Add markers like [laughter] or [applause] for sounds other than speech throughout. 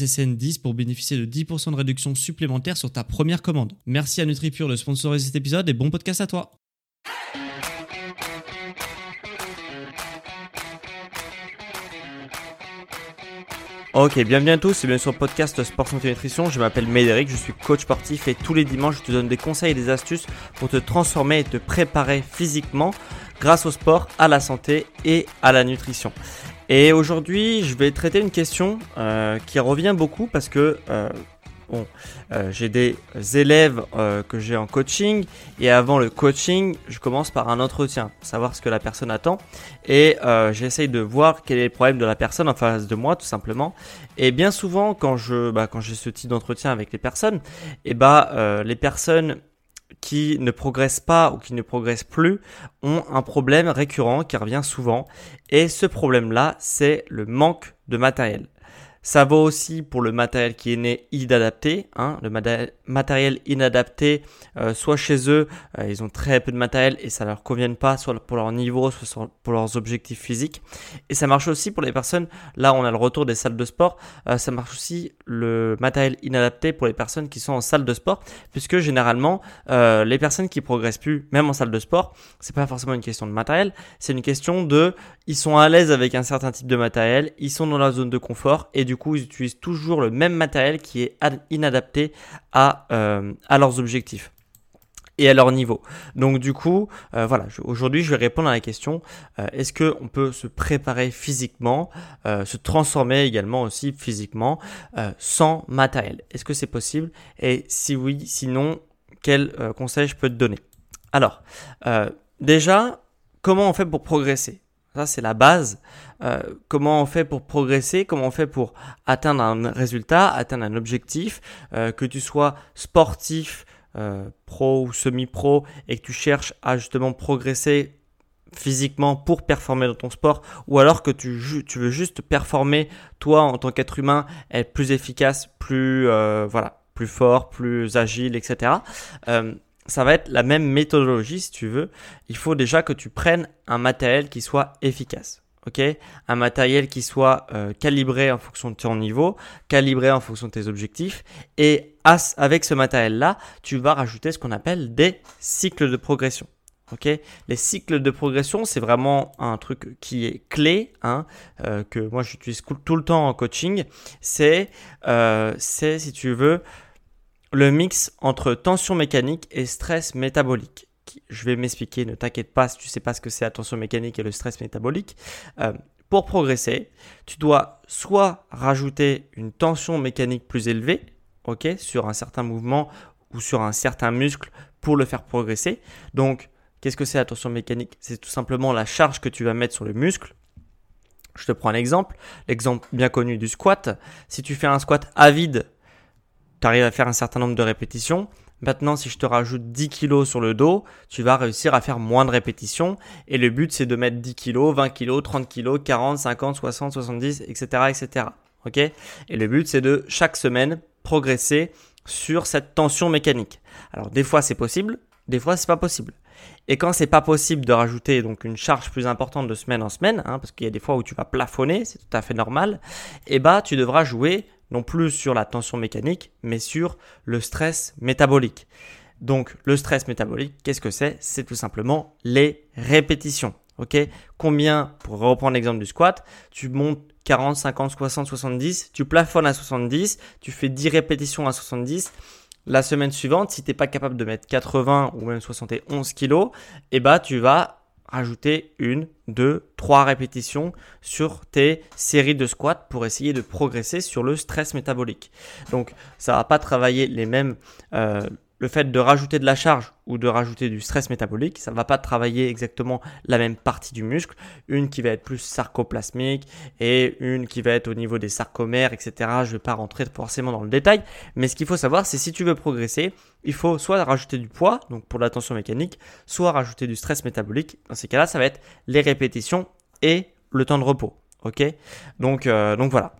SSN10 pour bénéficier de 10% de réduction supplémentaire sur ta première commande. Merci à NutriPure de sponsoriser cet épisode et bon podcast à toi. Ok, bienvenue à tous, c'est bien sûr le podcast Sport Santé Nutrition. Je m'appelle Médéric, je suis coach sportif et tous les dimanches je te donne des conseils et des astuces pour te transformer et te préparer physiquement grâce au sport, à la santé et à la nutrition. Et aujourd'hui, je vais traiter une question euh, qui revient beaucoup parce que euh, bon, euh, j'ai des élèves que j'ai en coaching et avant le coaching, je commence par un entretien savoir ce que la personne attend et j'essaye de voir quel est le problème de la personne en face de moi tout simplement. Et bien souvent, quand je, bah, quand j'ai ce type d'entretien avec les personnes, et bah les personnes qui ne progressent pas ou qui ne progressent plus ont un problème récurrent qui revient souvent. Et ce problème-là, c'est le manque de matériel. Ça vaut aussi pour le matériel qui est né inadapté. Hein. Le matériel inadapté, euh, soit chez eux, euh, ils ont très peu de matériel et ça leur convient pas, soit pour leur niveau, soit pour leurs objectifs physiques. Et ça marche aussi pour les personnes, là on a le retour des salles de sport, euh, ça marche aussi le matériel inadapté pour les personnes qui sont en salle de sport, puisque généralement les personnes qui progressent plus, même en salle de sport, c'est pas forcément une question de matériel, c'est une question de, ils sont à l'aise avec un certain type de matériel, ils sont dans la zone de confort et du coup, ils utilisent toujours le même matériel qui est inadapté à, euh, à leurs objectifs et à leur niveau. Donc du coup, euh, voilà, aujourd'hui je vais répondre à la question euh, est-ce que on peut se préparer physiquement, se transformer également aussi physiquement sans matériel? Est-ce que c'est possible? Et si oui, sinon, quel conseil je peux te donner? Alors, déjà, comment on fait pour progresser? Ça, c'est la base. Euh, comment on fait pour progresser, comment on fait pour atteindre un résultat, atteindre un objectif, euh, que tu sois sportif, euh, pro ou semi-pro, et que tu cherches à justement progresser physiquement pour performer dans ton sport, ou alors que tu, tu veux juste performer toi en tant qu'être humain, être plus efficace, plus voilà, plus fort, plus agile, etc ça va être la même méthodologie si tu veux. Il faut déjà que tu prennes un matériel qui soit efficace. ok? Un matériel qui soit euh, calibré en fonction de ton niveau, calibré en fonction de tes objectifs. Et avec ce matériel-là, tu vas rajouter ce qu'on appelle des cycles de progression. Les cycles de progression, c'est vraiment un truc qui est clé, hein, euh, que moi j'utilise tout le temps en coaching. C'est, euh, c'est si tu veux, le mix entre tension mécanique et stress métabolique. Je vais m'expliquer, ne t'inquiète pas si tu sais pas ce que c'est la tension mécanique et le stress métabolique. Euh, pour progresser, tu dois soit rajouter une tension mécanique plus élevée, ok, sur un certain mouvement ou sur un certain muscle pour le faire progresser. Donc, qu'est-ce que c'est la tension mécanique? C'est tout simplement la charge que tu vas mettre sur le muscle. Je te prends un exemple, l'exemple bien connu du squat. Si tu fais un squat à vide tu arrives à faire un certain nombre de répétitions. Maintenant, si je te rajoute 10 kg sur le dos, tu vas réussir à faire moins de répétitions. Et le but, c'est de mettre 10 kg, 20 kg, 30 kg, 40, 50, 60, 70, etc., etc. Ok? Et le but, c'est de chaque semaine progresser sur cette tension mécanique. Alors, des fois, c'est possible, des fois, c'est pas possible. Et quand c'est pas possible de rajouter donc une charge plus importante de semaine en semaine, hein, parce qu'il y a des fois où tu vas plafonner, c'est tout à fait normal, et eh bah tu devras jouer non plus sur la tension mécanique, mais sur le stress métabolique. Donc le stress métabolique, qu'est-ce que c'est? C'est tout simplement les répétitions. Ok? Combien, pour reprendre l'exemple du squat, tu montes 40, 50, 60, 70, tu plafonnes à 70, tu fais 10 répétitions à 70. La semaine suivante, si tu n'es pas capable de mettre 80 ou même 71 kilos, eh ben, tu vas rajouter une, deux, trois répétitions sur tes séries de squats pour essayer de progresser sur le stress métabolique. Donc, ça va pas travailler les mêmes, euh, le fait de rajouter de la charge ou de rajouter du stress métabolique, ça ne va pas travailler exactement la même partie du muscle. Une qui va être plus sarcoplasmique et une qui va être au niveau des sarcomères, etc. Je ne vais pas rentrer forcément dans le détail, mais ce qu'il faut savoir, c'est si tu veux progresser, il faut soit rajouter du poids, donc pour la tension mécanique, soit rajouter du stress métabolique. Dans ces cas-là, ça va être les répétitions et le temps de repos. Ok? Donc, euh, donc voilà.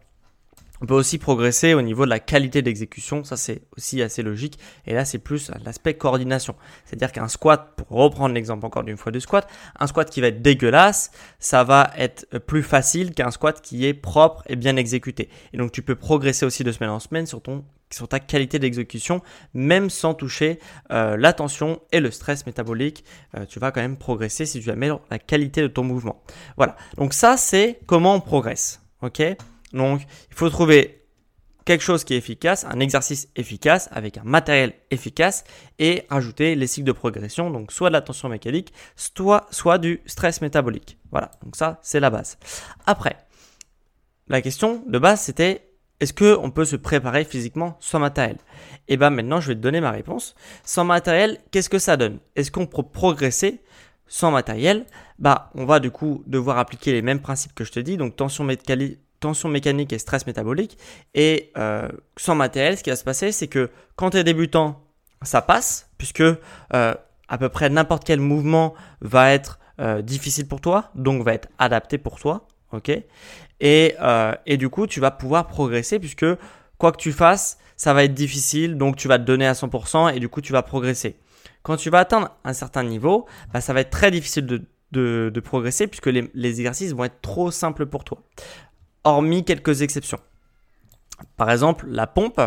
On peut aussi progresser au niveau de la qualité d'exécution, ça c'est aussi assez logique. Et là c'est plus l'aspect coordination. C'est-à-dire qu'un squat, pour reprendre l'exemple encore d'une fois du squat, un squat qui va être dégueulasse, ça va être plus facile qu'un squat qui est propre et bien exécuté. Et donc tu peux progresser aussi de semaine en semaine sur ton sur ta qualité d'exécution, même sans toucher euh, la tension et le stress métabolique. Euh, tu vas quand même progresser si tu améliores la qualité de ton mouvement. Voilà. Donc ça, c'est comment on progresse. Ok? Donc, il faut trouver quelque chose qui est efficace, un exercice efficace avec un matériel efficace et rajouter les cycles de progression, donc soit de la tension mécanique, soit, soit du stress métabolique. Voilà, donc ça c'est la base. Après, la question de base c'était est-ce qu'on peut se préparer physiquement sans matériel? Et eh bien maintenant je vais te donner ma réponse. Sans matériel, qu'est-ce que ça donne? Est-ce qu'on peut progresser sans matériel? Bah on va du coup devoir appliquer les mêmes principes que je te dis, donc tension mécanique tension mécanique et stress métabolique. Et euh, sans matériel, ce qui va se passer, c'est que quand tu es débutant, ça passe, puisque euh, à peu près n'importe quel mouvement va être euh, difficile pour toi, donc va être adapté pour toi. ok? Et, et du coup, tu vas pouvoir progresser, puisque quoi que tu fasses, ça va être difficile, donc tu vas te donner à 100% et du coup, tu vas progresser. Quand tu vas atteindre un certain niveau, bah, ça va être très difficile de, progresser puisque les, exercices vont être trop simples pour toi hormis quelques exceptions. Par exemple, la pompe.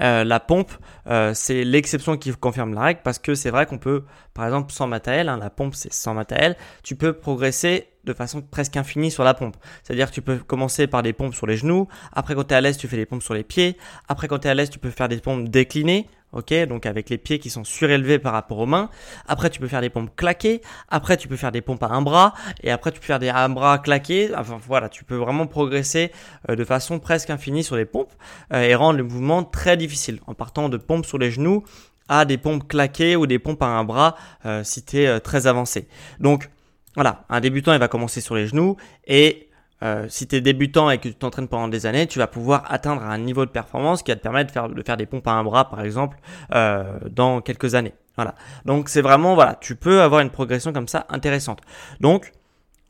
Euh, la pompe, euh, c'est l'exception qui confirme la règle parce que c'est vrai qu'on peut, par exemple, sans matériel, hein, la pompe c'est sans matériel, tu peux progresser de façon presque infinie sur la pompe. C'est-à-dire que tu peux commencer par des pompes sur les genoux, après quand tu es à l'aise, tu fais des pompes sur les pieds, après quand tu es à l'aise, tu peux faire des pompes déclinées, ok Donc avec les pieds qui sont surélevés par rapport aux mains. Après, tu peux faire des pompes claquées. Après, tu peux faire des pompes à un bras. Et après, tu peux faire des un bras claqués. Enfin voilà, tu peux vraiment progresser euh, de façon presque infinie sur les pompes euh, et rendre le mouvement très difficile en partant de pompes sur les genoux à des pompes claquées ou des pompes à un bras euh, si tu es très avancé. Donc voilà, un débutant il va commencer sur les genoux et euh, si tu es débutant et que tu t'entraînes pendant des années, tu vas pouvoir atteindre un niveau de performance qui va te permettre de faire, de faire des pompes à un bras, par exemple, euh, dans quelques années. Voilà. Donc c'est vraiment, voilà, tu peux avoir une progression comme ça intéressante. Donc,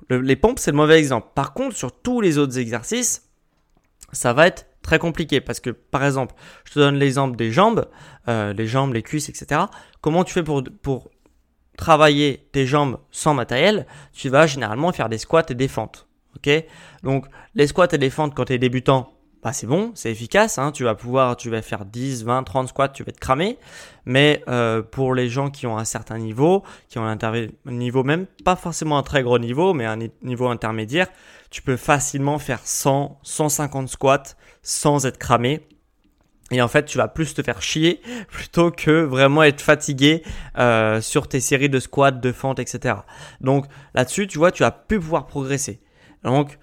les pompes, c'est le mauvais exemple. Par contre, sur tous les autres exercices, ça va être très compliqué parce que, par exemple, je te donne l'exemple des jambes, euh, les jambes, les cuisses, etc. Comment tu fais pour, pour travailler tes jambes sans matériel? Tu vas généralement faire des squats et des fentes. Ok? Donc les squats et les fentes quand tu es débutant, bah c'est bon, c'est efficace. Hein. tu vas pouvoir, tu vas faire 10, 20, 30 squats, tu vas te cramer. Mais euh, pour les gens qui ont un certain niveau, qui ont un niveau même pas forcément un très gros niveau, mais un niveau intermédiaire, tu peux facilement faire 100, 150 squats sans être cramé. Et en fait, tu vas plus te faire chier [laughs] plutôt que vraiment être fatigué euh, sur tes séries de squats, de fentes, etc. Donc là-dessus, tu vois, tu vas plus pouvoir progresser. Donc,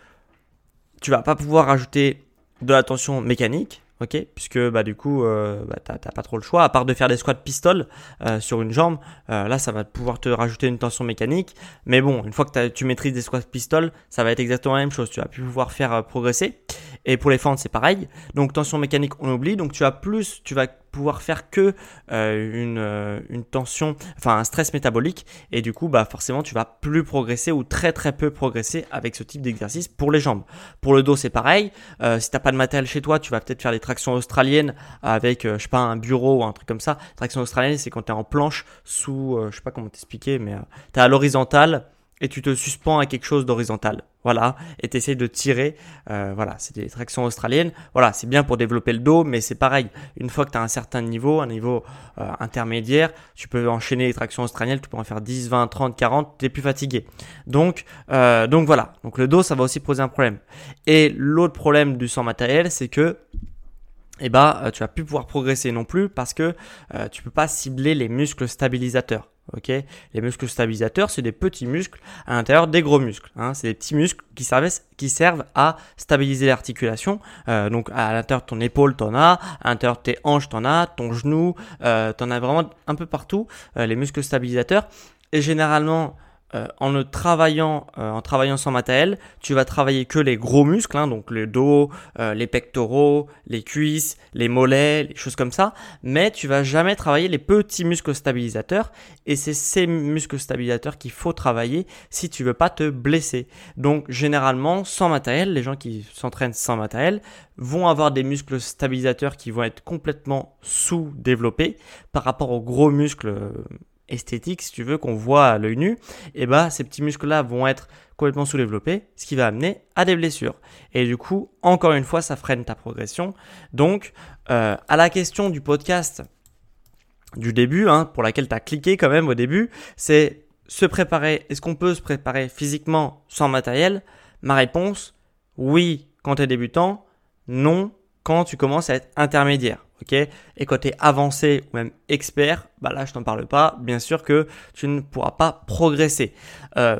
tu vas pas pouvoir ajouter de la tension mécanique, ok Puisque bah, du coup, euh, bah, tu n'as pas trop le choix, à part de faire des squats pistoles euh, sur une jambe. Euh, là, ça va pouvoir te rajouter une tension mécanique. Mais bon, une fois que tu maîtrises des squats pistoles, ça va être exactement la même chose. Tu vas plus pouvoir faire progresser. Et pour les fentes, c'est pareil. Donc tension mécanique, on oublie. Donc tu as plus, tu vas pouvoir faire que euh, une, euh, une tension, enfin un stress métabolique. Et du coup, bah forcément, tu vas plus progresser ou très très peu progresser avec ce type d'exercice pour les jambes. Pour le dos, c'est pareil. Euh, si t'as pas de matériel chez toi, tu vas peut-être faire des tractions australiennes avec, je sais pas, un bureau ou un truc comme ça. Traction australienne, c'est quand tu es en planche sous, je sais pas comment t'expliquer, mais tu es à l'horizontale et tu te suspends à quelque chose d'horizontal. Voilà, et tu essaies de tirer. Euh, voilà, c'est des tractions australiennes. Voilà, c'est bien pour développer le dos, mais c'est pareil. Une fois que tu un certain niveau, un niveau euh, intermédiaire, tu peux enchaîner les tractions australiennes, tu peux en faire 10, 20, 30, 40, tu plus fatigué. Donc, euh, donc voilà, donc le dos, ça va aussi poser un problème. Et l'autre problème du sang matériel, c'est que eh ben, tu vas plus pouvoir progresser non plus parce que tu peux pas cibler les muscles stabilisateurs. Les muscles stabilisateurs, c'est des petits muscles à l'intérieur des gros muscles. Hein. C'est des petits muscles qui servent, qui servent à stabiliser l'articulation. Euh, donc à l'intérieur de ton épaule, t'en as, à l'intérieur de tes hanches, t'en as, ton genou, euh, t'en as vraiment un peu partout. Euh, les muscles stabilisateurs. Et généralement, euh, en ne travaillant, euh, en travaillant sans matériel, tu vas travailler que les gros muscles, hein, donc le dos, euh, les pectoraux, les cuisses, les mollets, les choses comme ça, mais tu vas jamais travailler les petits muscles stabilisateurs, et c'est ces muscles stabilisateurs qu'il faut travailler si tu veux pas te blesser. Donc généralement, sans matériel, les gens qui s'entraînent sans matériel vont avoir des muscles stabilisateurs qui vont être complètement sous-développés par rapport aux gros muscles esthétique, si tu veux, qu'on voit à l'œil nu, et eh bah, ces petits muscles-là vont être complètement sous-développés, ce qui va amener à des blessures. Et du coup, encore une fois, ça freine ta progression. Donc, euh, à la question du podcast du début, hein, pour laquelle tu as cliqué quand même au début, c'est se préparer. Est-ce qu'on peut se préparer physiquement sans matériel? Ma réponse, oui quand tu es débutant, non quand tu commences à être intermédiaire ok? Et quand tu avancé ou même expert, bah là je t'en parle pas, bien sûr que tu ne pourras pas progresser. Euh,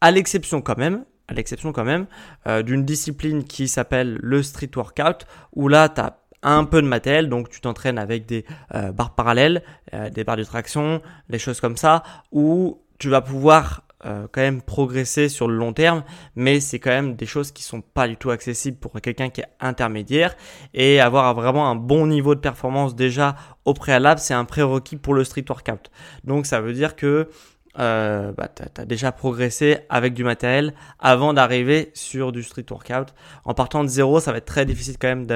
à l'exception quand même, à l'exception quand même euh, d'une discipline qui s'appelle le street workout, où là tu as un peu de matériel, donc tu t'entraînes avec des euh, barres parallèles, des barres de traction, des choses comme ça, où tu vas pouvoir euh, quand même progresser sur le long terme, mais c'est quand même des choses qui sont pas du tout accessibles pour quelqu'un qui est intermédiaire et avoir vraiment un bon niveau de performance déjà au préalable, c'est un prérequis pour le street workout. Donc ça veut dire que euh, bah, tu as, déjà progressé avec du matériel avant d'arriver sur du street workout. En partant de zéro, ça va être très difficile quand même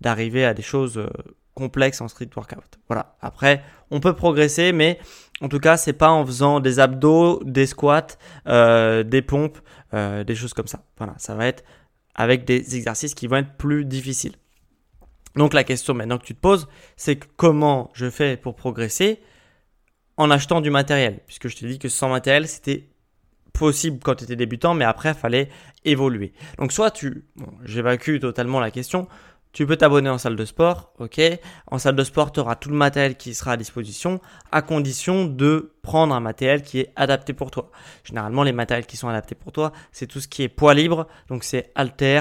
d'arriver à des choses euh, complexes en street workout. Voilà. Après, on peut progresser, mais en tout cas, c'est pas en faisant des abdos, des squats, euh, des pompes, euh, des choses comme ça. Voilà, ça va être avec des exercices qui vont être plus difficiles. Donc la question maintenant que tu te poses, c'est comment je fais pour progresser en achetant du matériel, puisque je t'ai dit que sans matériel, c'était possible quand tu étais débutant, mais après, il fallait évoluer. Donc soit tu, bon, j'évacue totalement la question, tu peux t'abonner en salle de sport, ok En salle de sport, tu auras tout le matériel qui sera à disposition, à condition de prendre un matériel qui est adapté pour toi. Généralement, les matériels qui sont adaptés pour toi, c'est tout ce qui est poids libre, donc c'est halter,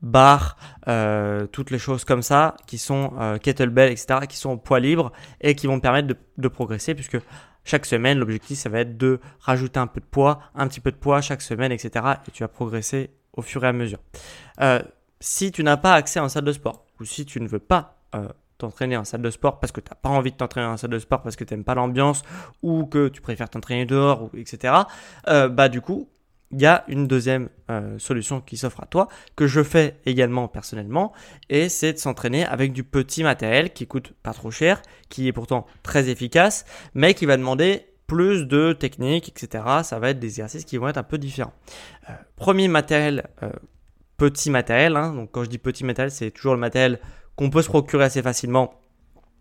barre, euh, toutes les choses comme ça, qui sont euh, kettlebell, etc., qui sont poids libre et qui vont permettre de, de progresser, puisque chaque semaine, l'objectif, ça va être de rajouter un peu de poids, un petit peu de poids chaque semaine, etc., et tu vas progresser au fur et à mesure. Euh, si tu n'as pas accès à une salle de sport ou si tu ne veux pas euh, t'entraîner en salle de sport parce que tu n'as pas envie de t'entraîner en salle de sport parce que tu n'aimes pas l'ambiance ou que tu préfères t'entraîner dehors, ou, etc., euh, bah du coup, il y a une deuxième euh, solution qui s'offre à toi, que je fais également personnellement, et c'est de s'entraîner avec du petit matériel qui coûte pas trop cher, qui est pourtant très efficace, mais qui va demander plus de techniques, etc. Ça va être des exercices qui vont être un peu différents. premier matériel petit matériel. Hein. Donc quand je dis petit matériel, c'est toujours le matériel qu'on peut se procurer assez facilement,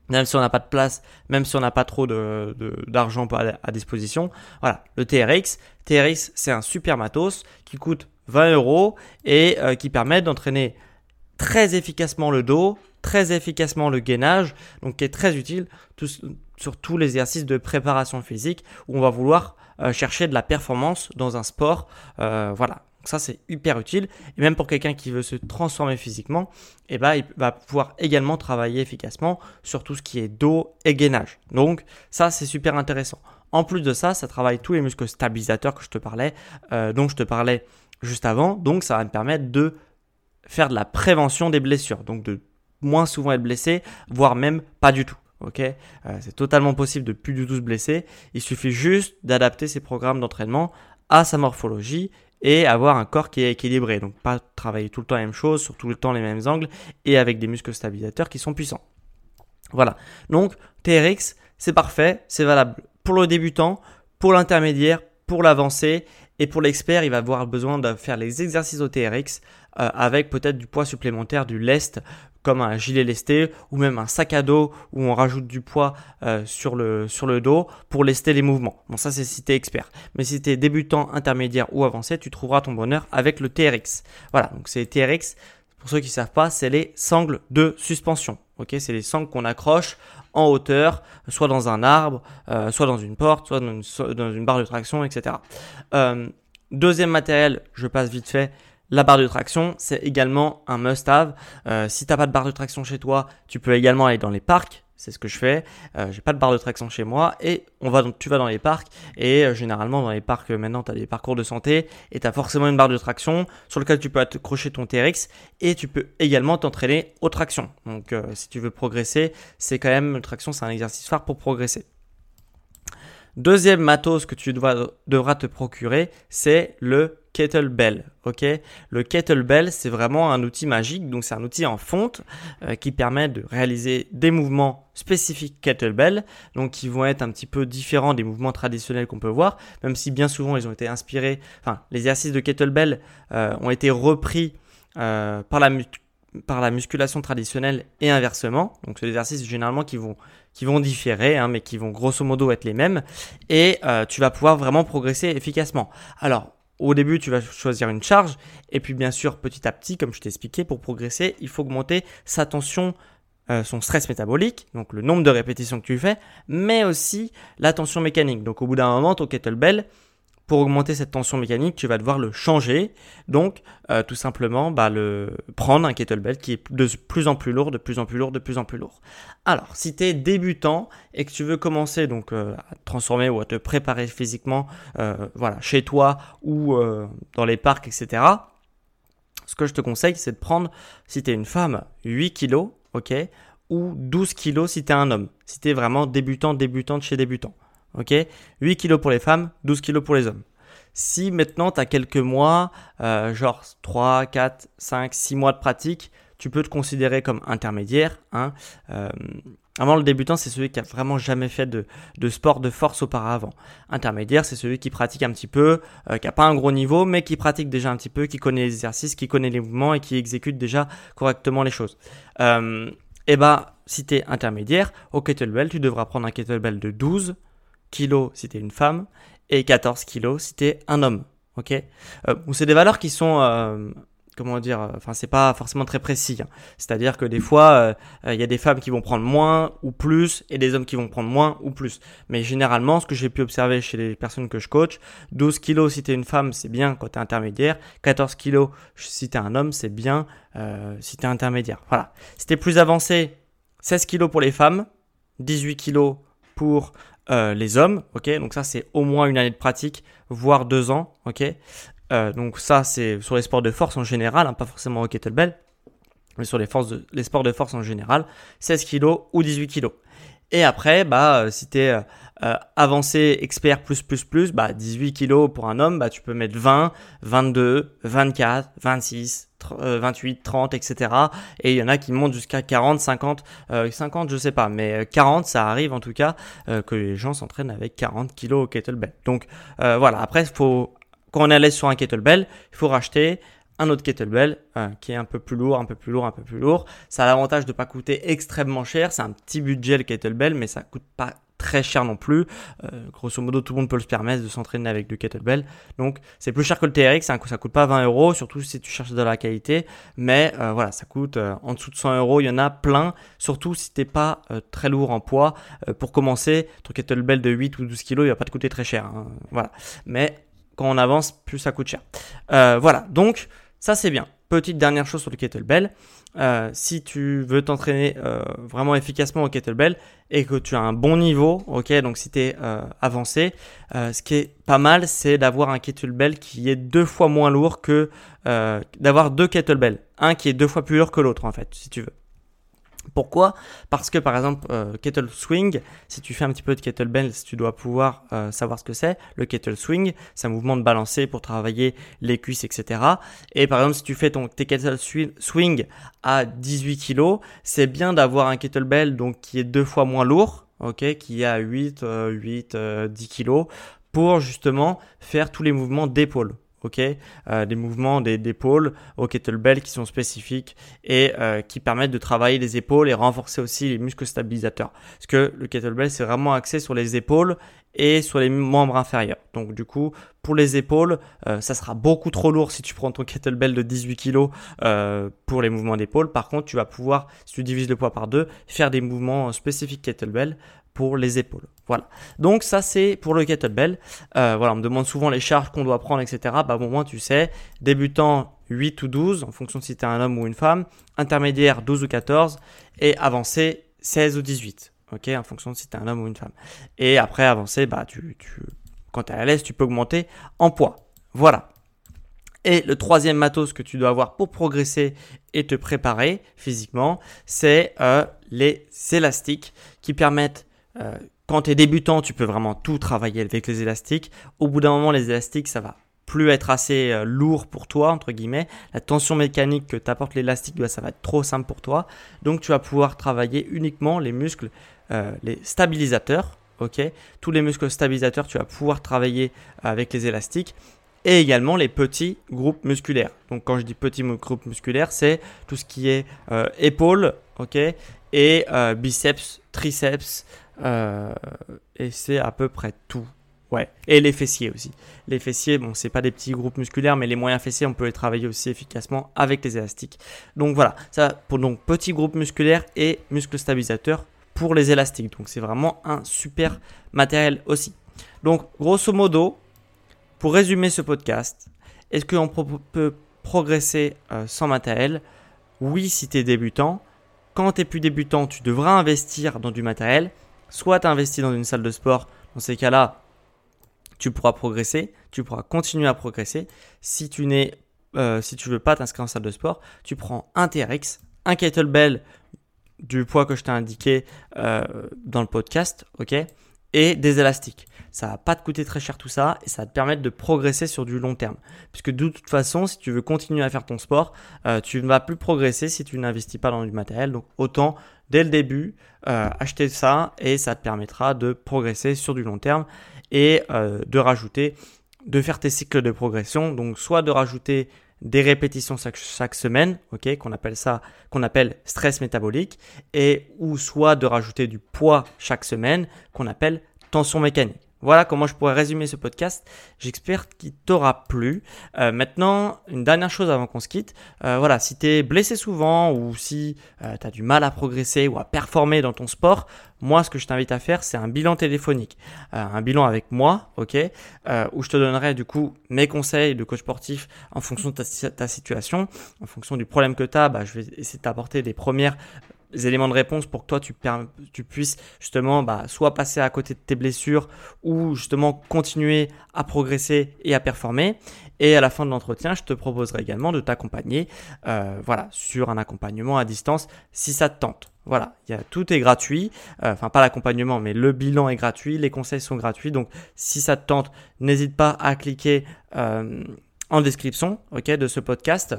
même si on n'a pas de place, même si on n'a pas trop d'argent de, à, disposition. Voilà, le TRX. TRX, c'est un super matos qui coûte 20 euros et euh, qui permet d'entraîner très efficacement le dos, très efficacement le gainage, donc qui est très utile sur tous les exercices de préparation physique où on va vouloir euh, chercher de la performance dans un sport. Euh, voilà, ça, c'est hyper utile. Et même pour quelqu'un qui veut se transformer physiquement, eh ben, il va pouvoir également travailler efficacement sur tout ce qui est dos et gainage. Donc, ça, c'est super intéressant. En plus de ça, ça travaille tous les muscles stabilisateurs que je te parlais, euh, dont je te parlais juste avant. Donc, ça va me permettre de faire de la prévention des blessures. Donc, de moins souvent être blessé, voire même pas du tout. Euh, c'est totalement possible de plus du tout se blesser. Il suffit juste d'adapter ses programmes d'entraînement à sa morphologie et avoir un corps qui est équilibré. Donc pas travailler tout le temps la même chose, sur tout le temps les mêmes angles et avec des muscles stabilisateurs qui sont puissants. Voilà. Donc TRX, c'est parfait, c'est valable pour le débutant, pour l'intermédiaire, pour l'avancé Et pour l'expert, il va avoir besoin de faire les exercices au TRX euh, avec peut-être du poids supplémentaire, du lest, comme un gilet lesté ou même un sac à dos où on rajoute du poids euh, sur, le, sur le dos pour lester les mouvements. Bon, ça c'est si tu es expert. Mais si tu es débutant, intermédiaire ou avancé, tu trouveras ton bonheur avec le TRX. Voilà, donc c'est TRX. Pour ceux qui ne savent pas, c'est les sangles de suspension. Ok, c'est les sangles qu'on accroche en hauteur, soit dans un arbre, euh, soit dans une porte, soit dans une, barre de traction, etc. Euh, deuxième matériel, je passe vite fait, la barre de traction, c'est également un must-have. Euh, si tu n'as pas de barre de traction chez toi, tu peux également aller dans les parcs. C'est ce que je fais. Euh, j'ai pas de barre de traction chez moi et on va donc, tu vas dans les parcs et euh, généralement dans les parcs maintenant tu as des parcours de santé et tu as forcément une barre de traction sur lequel tu peux accrocher ton TRX et tu peux également t'entraîner aux tractions. Donc si tu veux progresser, c'est quand même traction, c'est un exercice phare pour progresser. Deuxième matos que tu devras te procurer, c'est le kettlebell. Le kettlebell c'est vraiment un outil magique, donc c'est un outil en fonte euh, qui permet de réaliser des mouvements spécifiques kettlebell, donc qui vont être un petit peu différents des mouvements traditionnels qu'on peut voir, même si bien souvent ils ont été inspirés, enfin les exercices de kettlebell euh, ont été repris euh, par la par la musculation traditionnelle et inversement. Donc, c'est des exercices généralement qui vont, qui vont différer, hein, mais qui vont grosso modo être les mêmes. Et tu vas pouvoir vraiment progresser efficacement. Alors, au début, tu vas choisir une charge, et puis bien sûr, petit à petit, comme je t'ai expliqué, pour progresser, il faut augmenter sa tension, euh, son stress métabolique, donc le nombre de répétitions que tu fais, mais aussi la tension mécanique. Donc au bout d'un moment, ton kettlebell, pour augmenter cette tension mécanique, tu vas devoir le changer. Donc, euh, tout simplement, bah, prendre un kettlebell qui est de plus en plus lourd, de plus en plus lourd, de plus en plus lourd. Alors, si tu es débutant et que tu veux commencer donc euh, à te transformer ou à te préparer physiquement, euh, voilà, chez toi ou dans les parcs, etc. Ce que je te conseille, c'est de prendre, si tu es une femme, 8 kilos, ok, ou 12 kilos si tu es un homme. Si tu es vraiment débutant, débutante chez débutant. Ok? 8 kilos pour les femmes, 12 kilos pour les hommes. Si maintenant tu as quelques mois, euh, genre 3, 4, 5, 6 mois de pratique, tu peux te considérer comme intermédiaire. Hein. Euh, avant le débutant, c'est celui qui a vraiment jamais fait de, sport de force auparavant. Intermédiaire, c'est celui qui pratique un petit peu, euh, qui n'a pas un gros niveau, mais qui pratique déjà un petit peu, qui connaît les exercices, qui connaît les mouvements et qui exécute déjà correctement les choses. et eh bah, si tu es intermédiaire, au kettlebell, tu devras prendre un kettlebell de 12, kilos si tu es une femme et 14 kilos si tu es un homme. Ok? Euh, C'est des valeurs qui sont, euh, comment dire, euh, enfin c'est pas forcément très précis. Hein. C'est-à-dire que des fois, il y a des femmes qui vont prendre moins ou plus et des hommes qui vont prendre moins ou plus. Mais généralement, ce que j'ai pu observer chez les personnes que je coach, 12 kilos si tu es une femme, c'est bien quand tu es intermédiaire. 14 kilos si tu es un homme, c'est bien si tu es intermédiaire. Voilà. Si tu plus avancé, 16 kilos pour les femmes, 18 kilos pour euh, les hommes, ok? Donc ça, c'est au moins une année de pratique, voire deux ans, ok? Euh, Donc ça, c'est sur les sports de force en général, hein, pas forcément au kettlebell, mais sur les, forces les sports de force en général, 16 kg ou 18 kg. Et après, bah, euh, si tu es avancé, expert plus plus plus, bah, 18 kg pour un homme, bah, tu peux mettre 20, 22, 24, 26, 28, 30, etc. Et il y en a qui montent jusqu'à 40, 50, 50, je sais pas, mais 40, euh, ça arrive en tout cas euh, que les gens s'entraînent avec 40 kilos au kettlebell. Donc euh, voilà, après, faut, quand on est à l'aise sur un kettlebell, il faut racheter un autre kettlebell qui est un peu plus lourd, un peu plus lourd, un peu plus lourd. Ça a l'avantage de pas coûter extrêmement cher. C'est un petit budget le kettlebell, mais ça coûte pas très cher non plus. Euh, grosso modo, tout le monde peut se permettre de s'entraîner avec du kettlebell. Donc, c'est plus cher que le TRX. Ça, ça coûte pas 20 euros, surtout si tu cherches de la qualité. Mais euh, voilà, ça coûte euh, en dessous de 100 euros. Il y en a plein. Surtout si t'es pas très lourd en poids. pour commencer, ton kettlebell de 8 ou 12 kg, il va pas te coûter très cher. Hein. Voilà. Mais quand on avance, plus ça coûte cher. voilà. Donc, ça c'est bien. Petite dernière chose sur le kettlebell. Euh, si tu veux t'entraîner euh, vraiment efficacement au kettlebell et que tu as un bon niveau, ok, donc si tu es euh, avancé, ce qui est pas mal, c'est d'avoir un kettlebell qui est deux fois moins lourd que d'avoir deux kettlebells, un qui est deux fois plus lourd que l'autre en fait, si tu veux. Pourquoi? Parce que par exemple, euh, kettle swing, si tu fais un petit peu de kettlebell, tu dois pouvoir euh, savoir ce que c'est. Le kettle swing, c'est un mouvement de balancer pour travailler les cuisses, etc. Et par exemple, si tu fais ton tes kettle swing à 18 kg, c'est bien d'avoir un kettlebell donc qui est deux fois moins lourd, ok, qui est à 8, 8, 10 kg pour justement faire tous les mouvements d'épaule ok euh, Des mouvements d'épaule au kettlebell qui sont spécifiques et euh, qui permettent de travailler les épaules et renforcer aussi les muscles stabilisateurs. Parce que le kettlebell, c'est vraiment axé sur les épaules et sur les membres inférieurs. Donc du coup, pour les épaules, euh, ça sera beaucoup trop lourd si tu prends ton kettlebell de 18 kg pour les mouvements d'épaule. Par contre, tu vas pouvoir, si tu divises le poids par deux, faire des mouvements spécifiques kettlebell pour les épaules. Voilà. Donc ça c'est pour le kettlebell. Euh, voilà, on me demande souvent les charges qu'on doit prendre, etc. Bah bon, moi tu sais, débutant 8 ou 12 en fonction de si tu un homme ou une femme, intermédiaire 12 ou 14 et avancé 16 ou 18. Ok, en fonction de si tu un homme ou une femme. Et après avancé, bah tu, tu quand tu es à l'aise, tu peux augmenter en poids. Voilà. Et le troisième matos que tu dois avoir pour progresser et te préparer physiquement, c'est euh, les élastiques qui permettent euh, quand tu es débutant, tu peux vraiment tout travailler avec les élastiques. Au bout d'un moment, les élastiques, ça va plus être assez euh, lourd pour toi, entre guillemets. La tension mécanique que t'apporte l'élastique, bah, ça va être trop simple pour toi. Donc tu vas pouvoir travailler uniquement les muscles, euh, les stabilisateurs. ok? Tous les muscles stabilisateurs, tu vas pouvoir travailler avec les élastiques. Et également les petits groupes musculaires. Donc quand je dis petits groupes musculaires, c'est tout ce qui est épaules, ok, et biceps, triceps, euh, et c'est à peu près tout. Ouais. Et les fessiers aussi. Les fessiers, bon, c'est pas des petits groupes musculaires, mais les moyens fessiers, on peut les travailler aussi efficacement avec les élastiques. Donc voilà, ça pour donc petits groupes musculaires et muscles stabilisateurs pour les élastiques. Donc c'est vraiment un super matériel aussi. Donc grosso modo, pour résumer ce podcast, est-ce qu'on peut progresser euh, sans matériel? Oui, si tu es débutant. Quand tu es plus débutant, tu devras investir dans du matériel soit tu investis dans une salle de sport, dans ces cas-là, tu pourras progresser, tu pourras continuer à progresser. Si tu n'es, euh, veux pas t'inscrire en salle de sport, tu prends un TRX, un kettlebell du poids que je t'ai indiqué euh, dans le podcast, ok, et des élastiques. Ça va pas te coûter très cher tout ça et ça va te permettre de progresser sur du long terme. Puisque de toute façon, si tu veux continuer à faire ton sport, euh, tu ne vas plus progresser si tu n'investis pas dans du matériel. Donc autant dès le début, euh, acheter ça et ça te permettra de progresser sur du long terme et euh, de rajouter, de faire tes cycles de progression. Donc, soit de rajouter des répétitions chaque, semaine, qu'on appelle ça, qu'on appelle stress métabolique, et ou soit de rajouter du poids chaque semaine, qu'on appelle tension mécanique. Voilà comment je pourrais résumer ce podcast. J'espère qu'il t'aura plu. Euh, maintenant, une dernière chose avant qu'on se quitte. Euh, voilà, si tu es blessé souvent ou si euh, du mal à progresser ou à performer dans ton sport, moi, ce que je t'invite à faire, c'est un bilan téléphonique. un bilan avec moi, ok, où je te donnerai du coup mes conseils de coach sportif en fonction de ta, ta situation, en fonction du problème que tu as. Bah, je vais essayer de t'apporter des premières éléments de réponse pour que toi tu, tu puisses justement bah, soit passer à côté de tes blessures ou justement continuer à progresser et à performer. Et à la fin de l'entretien, je te proposerai également de t'accompagner euh, voilà, sur un accompagnement à distance si ça te tente. Voilà, tout est gratuit. Euh, enfin, pas l'accompagnement, mais le bilan est gratuit, les conseils sont gratuits. Donc, si ça te tente, n'hésite pas à cliquer euh, en description ok, de ce podcast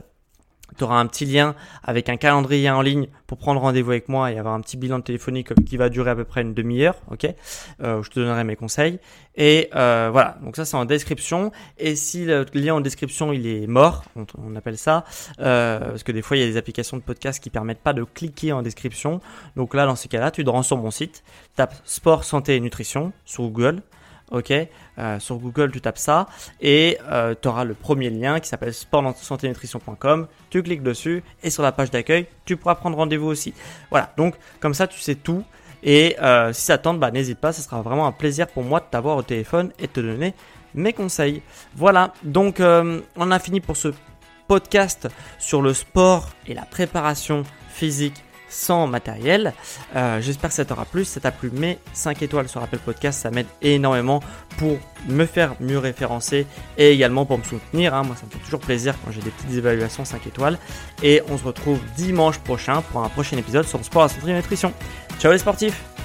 tu auras un petit lien avec un calendrier en ligne pour prendre rendez-vous avec moi et avoir un petit bilan téléphonique qui va durer à peu près une demi-heure, ok euh, Je te donnerai mes conseils. Et euh, voilà, donc ça c'est en description. Et si le lien en description il est mort, on, appelle ça, euh, parce que des fois il y a des applications de podcast qui permettent pas de cliquer en description. Donc là dans ces cas-là, tu te rends sur mon site, tape sport, santé et nutrition sur Google ok euh, Sur Google, tu tapes ça et euh, tu auras le premier lien qui s'appelle sportsanténutrition.com. Tu cliques dessus et sur la page d'accueil, tu pourras prendre rendez-vous aussi. Voilà, donc comme ça, tu sais tout. Et euh, si ça tente, bah, n'hésite pas, ce sera vraiment un plaisir pour moi de t'avoir au téléphone et de te donner mes conseils. Voilà, donc on a fini pour ce podcast sur le sport et la préparation physique sans matériel. Euh, j'espère que ça t'aura plu. Ça t'a plu, mets 5 étoiles sur Apple Podcast. Ça m'aide énormément pour me faire mieux référencer et également pour me soutenir. Hein. Moi, ça me fait toujours plaisir quand j'ai des petites évaluations 5 étoiles. Et on se retrouve dimanche prochain pour un prochain épisode sur le sport, la santé et nutrition. Ciao les sportifs